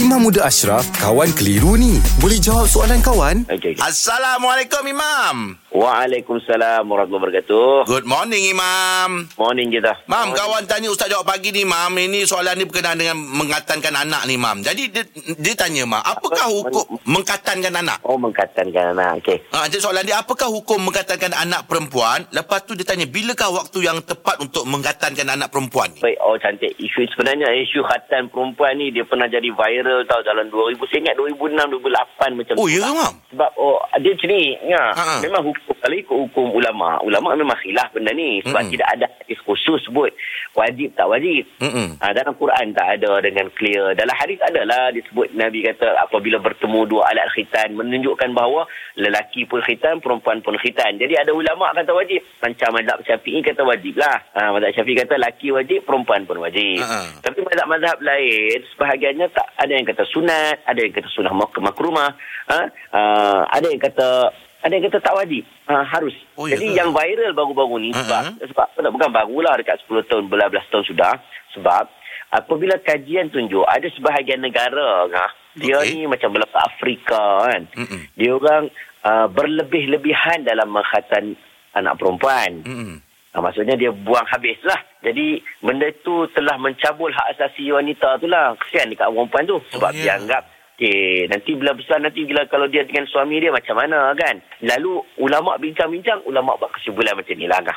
Imam Muda Ashraf, kawan keliru ni. Boleh jawab soalan kawan? Okey. Assalamualaikum Imam. Waalaikumsalam warahmatullahi wabarakatuh. Good morning Imam. Morning kita. Mam, kawan tanya Ustaz jawab pagi ni Mam. Ini soalan ni berkenaan dengan mengkatankan anak ni Mam. Jadi dia, dia tanya Mam, apakah Apa? hukum mengkatankan anak? Oh mengkatankan anak. Okey. Ha, jadi soalan dia, apakah hukum mengkatankan anak perempuan? Lepas tu dia tanya, bilakah waktu yang tepat untuk mengkatankan anak perempuan ni? Baik, oh cantik. Isu sebenarnya isu khatan perempuan ni dia pernah jadi viral tau dalam 2000. Saya ingat 2006, 2008 macam Oh, tu. ya ke Mam? Sebab oh dia macam ni ya. Ha-ha. Memang hukum kalau ikut hukum ulama, ulama memang khilaf benda ni sebab Mm-mm. tidak ada hadis khusus sebut wajib tak wajib. Mm-mm. Ha, dalam Quran tak ada dengan clear. Dalam hadis adalah disebut Nabi kata apabila bertemu dua alat khitan menunjukkan bahawa lelaki pun khitan, perempuan pun khitan. Jadi ada ulama kata wajib. Macam mazhab Syafi'i kata wajib lah. Ha, mazhab Syafi'i kata lelaki wajib, perempuan pun wajib. Ha-ha. Mazhab-mazhab lain sebahagiannya tak ada yang kata sunat, ada yang kata sunah mak- makrumah, ha? uh, ada yang kata ada yang kata tak wajib. Ha, harus. Oh, ya Jadi ke? yang viral baru-baru ni sebab sebab tak bukan barulah dekat 10 tahun, belas tahun sudah. Sebab apabila kajian tunjuk ada sebahagian negara ha, dia Okey. ni macam belaka Afrika kan. Mm-mm. Dia orang uh, berlebih-lebihan dalam menghatan anak perempuan. Mm-mm. Ha, maksudnya dia buang habis lah. Jadi benda tu telah mencabul hak asasi wanita tu lah. Kesian dekat perempuan tu. Sebab Oh, ya. dia anggap Okay, nanti bila besar nanti bila kalau dia dengan suami dia macam mana kan. Lalu ulama bincang-bincang, ulama buat kesimpulan macam ni lah. Angah.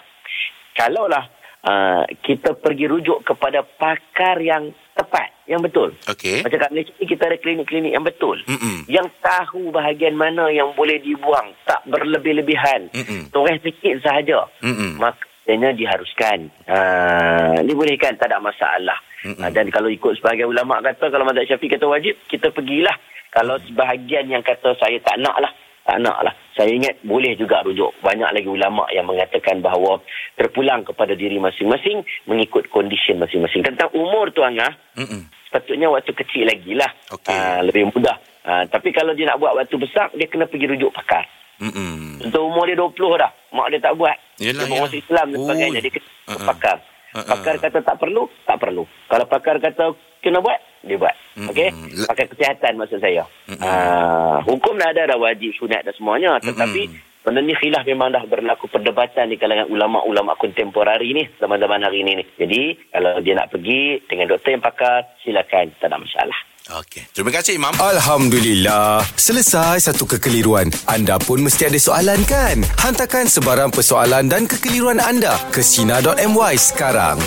Kalaulah uh, kita pergi rujuk kepada pakar yang tepat, yang betul. Okey. Macam kat Malaysia ni kita ada klinik-klinik yang betul. Mm-mm. Yang tahu bahagian mana yang boleh dibuang. Tak berlebih-lebihan. Mm-mm. Toreh sikit sahaja. Mm-mm. Maknanya diharuskan. Ha, dibolehkan, tak ada masalah. Mm-mm. Ha, dan kalau ikut sebahagian ulama kata, kalau Mazhab Syafiq kata wajib, kita pergilah. Kalau sebahagian yang kata saya tak nak lah, tak nak lah. Saya ingat boleh juga rujuk. Banyak lagi ulama yang mengatakan bahawa terpulang kepada diri masing-masing mengikut kondisi masing-masing. Tentang umur tu Angah, Mm-mm. sepatutnya waktu kecil lagi lah. Okey. Ah, lebih mudah. Ah, tapi kalau dia nak buat waktu besar, dia kena pergi rujuk pakar. Mm-mm. Untuk umur dia 20 dah. Mak dia tak buat. Yelah, dia masuk Islam dan Ui. sebagainya. Dia kena Uh-uh. uh pakar. Uh-uh. Pakar kata tak perlu, tak perlu. Kalau pakar kata kena buat, dia buat. Okey? Pakar kesihatan maksud saya. Mm-mm. Ah, hukum dah ada dah wajib, sunat dan semuanya. Tetapi benda ni khilaf memang dah berlaku perdebatan di kalangan ulama-ulama kontemporari ni zaman-zaman hari ini ni. Jadi kalau dia nak pergi dengan doktor yang pakar, silakan, tak ada masalah. Okey. Terima kasih Imam. Alhamdulillah. Selesai satu kekeliruan. Anda pun mesti ada soalan kan? Hantarkan sebarang persoalan dan kekeliruan anda ke Sina.my sekarang.